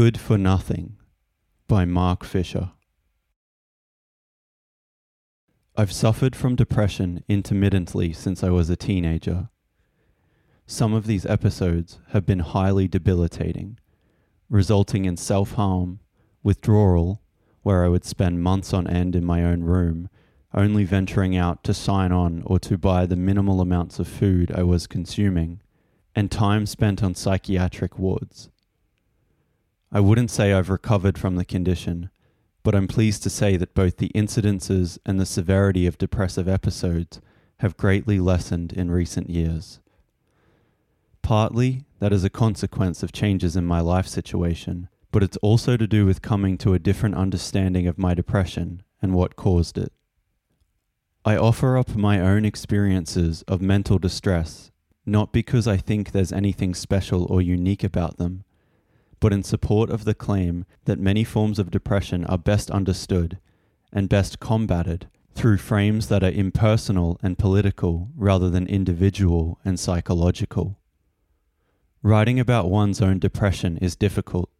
Good for Nothing by Mark Fisher. I've suffered from depression intermittently since I was a teenager. Some of these episodes have been highly debilitating, resulting in self harm, withdrawal, where I would spend months on end in my own room, only venturing out to sign on or to buy the minimal amounts of food I was consuming, and time spent on psychiatric wards. I wouldn't say I've recovered from the condition, but I'm pleased to say that both the incidences and the severity of depressive episodes have greatly lessened in recent years. Partly, that is a consequence of changes in my life situation, but it's also to do with coming to a different understanding of my depression and what caused it. I offer up my own experiences of mental distress, not because I think there's anything special or unique about them, but in support of the claim that many forms of depression are best understood and best combated through frames that are impersonal and political rather than individual and psychological. Writing about one's own depression is difficult.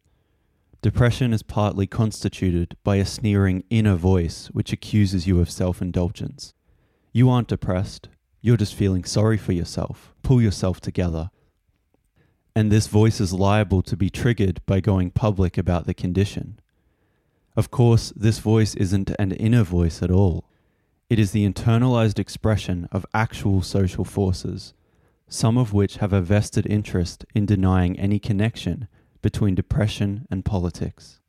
Depression is partly constituted by a sneering inner voice which accuses you of self indulgence. You aren't depressed, you're just feeling sorry for yourself. Pull yourself together and this voice is liable to be triggered by going public about the condition. Of course, this voice isn't an inner voice at all. It is the internalized expression of actual social forces, some of which have a vested interest in denying any connection between depression and politics.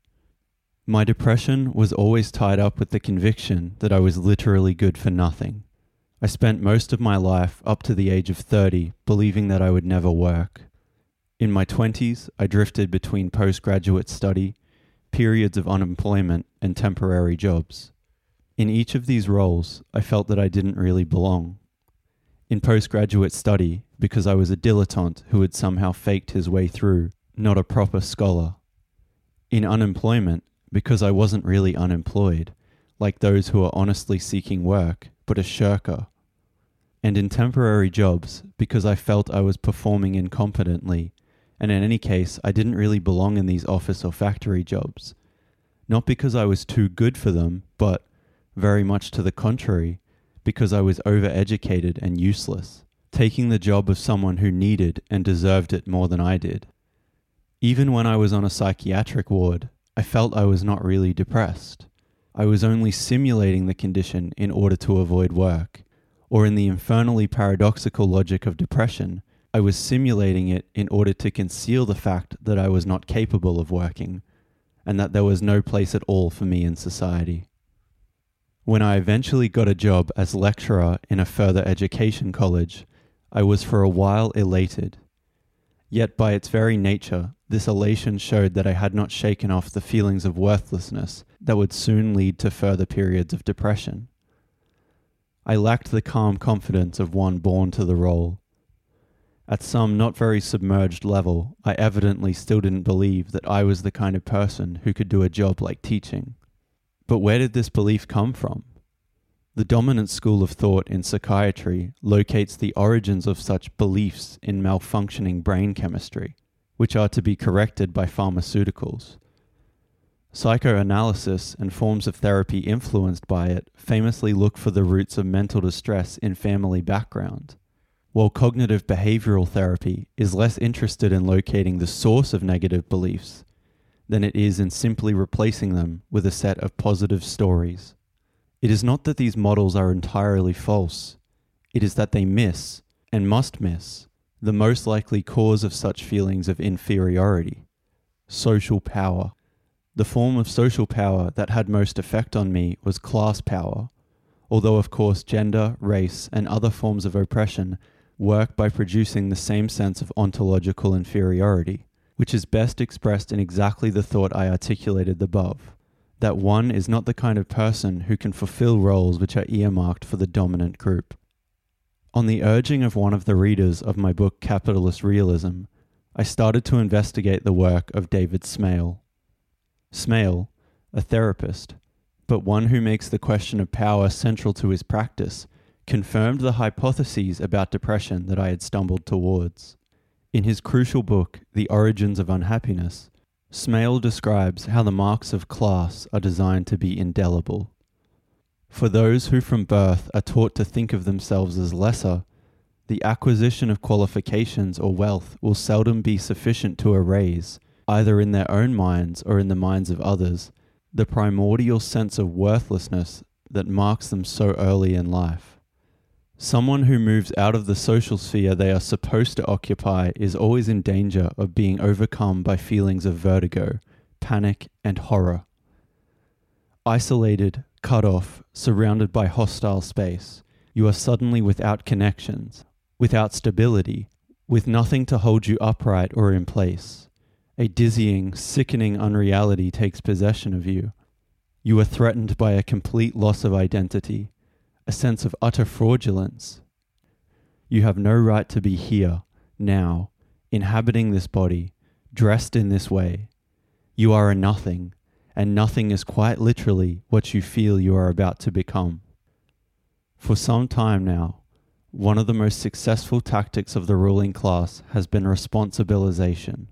My depression was always tied up with the conviction that I was literally good for nothing. I spent most of my life up to the age of 30 believing that I would never work. In my 20s, I drifted between postgraduate study, periods of unemployment, and temporary jobs. In each of these roles, I felt that I didn't really belong. In postgraduate study, because I was a dilettante who had somehow faked his way through, not a proper scholar. In unemployment, because I wasn't really unemployed, like those who are honestly seeking work, but a shirker. And in temporary jobs, because I felt I was performing incompetently and in any case, I didn't really belong in these office or factory jobs. Not because I was too good for them, but very much to the contrary, because I was overeducated and useless, taking the job of someone who needed and deserved it more than I did. Even when I was on a psychiatric ward, I felt I was not really depressed. I was only simulating the condition in order to avoid work, or in the infernally paradoxical logic of depression, I was simulating it in order to conceal the fact that I was not capable of working, and that there was no place at all for me in society. When I eventually got a job as lecturer in a further education college, I was for a while elated. Yet by its very nature, this elation showed that I had not shaken off the feelings of worthlessness that would soon lead to further periods of depression. I lacked the calm confidence of one born to the role, at some not very submerged level, I evidently still didn't believe that I was the kind of person who could do a job like teaching. But where did this belief come from? The dominant school of thought in psychiatry locates the origins of such beliefs in malfunctioning brain chemistry, which are to be corrected by pharmaceuticals. Psychoanalysis and forms of therapy influenced by it famously look for the roots of mental distress in family background while cognitive behavioral therapy is less interested in locating the source of negative beliefs than it is in simply replacing them with a set of positive stories. It is not that these models are entirely false, it is that they miss, and must miss, the most likely cause of such feelings of inferiority social power. The form of social power that had most effect on me was class power, although, of course, gender, race, and other forms of oppression work by producing the same sense of ontological inferiority, which is best expressed in exactly the thought I articulated above that one is not the kind of person who can fulfill roles which are earmarked for the dominant group. On the urging of one of the readers of my book Capitalist Realism, I started to investigate the work of David Smail. Smail, a therapist, but one who makes the question of power central to his practice, confirmed the hypotheses about depression that I had stumbled towards. In his crucial book, The Origins of Unhappiness, Smail describes how the marks of class are designed to be indelible. For those who from birth are taught to think of themselves as lesser, the acquisition of qualifications or wealth will seldom be sufficient to erase, either in their own minds or in the minds of others, the primordial sense of worthlessness that marks them so early in life. Someone who moves out of the social sphere they are supposed to occupy is always in danger of being overcome by feelings of vertigo, panic, and horror. Isolated, cut off, surrounded by hostile space, you are suddenly without connections, without stability, with nothing to hold you upright or in place. A dizzying, sickening unreality takes possession of you. You are threatened by a complete loss of identity, a sense of utter fraudulence. You have no right to be here, now, inhabiting this body, dressed in this way. You are a nothing, and nothing is quite literally what you feel you are about to become. For some time now, one of the most successful tactics of the ruling class has been responsibilization.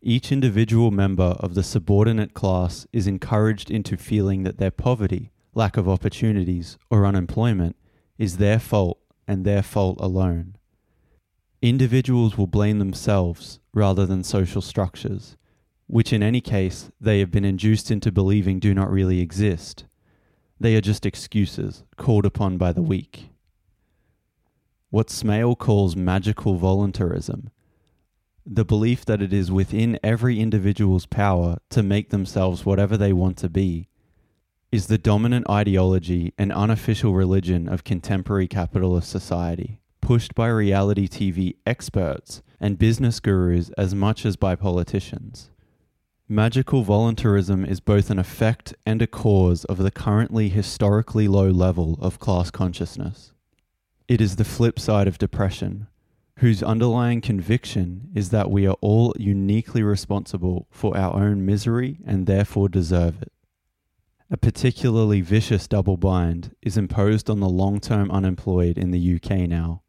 Each individual member of the subordinate class is encouraged into feeling that their poverty, lack of opportunities, or unemployment is their fault and their fault alone. Individuals will blame themselves rather than social structures, which in any case they have been induced into believing do not really exist. They are just excuses called upon by the weak what Smail calls magical voluntarism, the belief that it is within every individual's power to make themselves whatever they want to be, is the dominant ideology and unofficial religion of contemporary capitalist society, pushed by reality TV experts and business gurus as much as by politicians. Magical voluntarism is both an effect and a cause of the currently historically low level of class consciousness. It is the flip side of depression, whose underlying conviction is that we are all uniquely responsible for our own misery and therefore deserve it. A particularly vicious double bind is imposed on the long term unemployed in the UK now.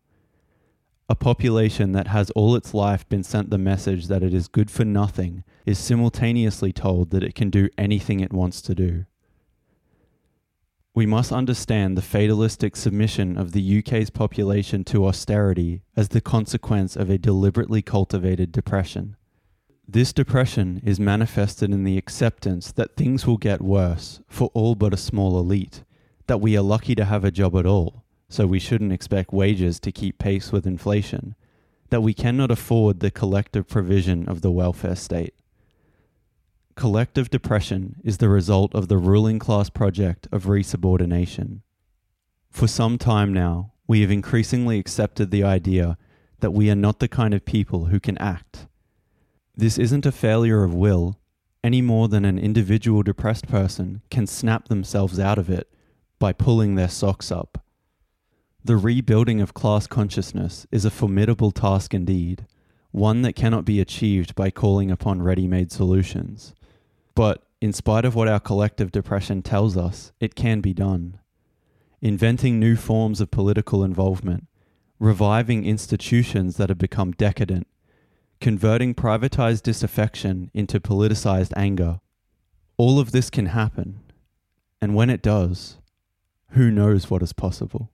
A population that has all its life been sent the message that it is good for nothing is simultaneously told that it can do anything it wants to do. We must understand the fatalistic submission of the UK's population to austerity as the consequence of a deliberately cultivated depression. This depression is manifested in the acceptance that things will get worse for all but a small elite, that we are lucky to have a job at all, so we shouldn't expect wages to keep pace with inflation, that we cannot afford the collective provision of the welfare state Collective depression is the result of the ruling class project of resubordination. For some time now, we have increasingly accepted the idea that we are not the kind of people who can act. This isn't a failure of will, any more than an individual depressed person can snap themselves out of it by pulling their socks up. The rebuilding of class consciousness is a formidable task indeed, one that cannot be achieved by calling upon ready made solutions. But in spite of what our collective depression tells us, it can be done. Inventing new forms of political involvement, reviving institutions that have become decadent, converting privatized disaffection into politicized anger. All of this can happen. And when it does, who knows what is possible?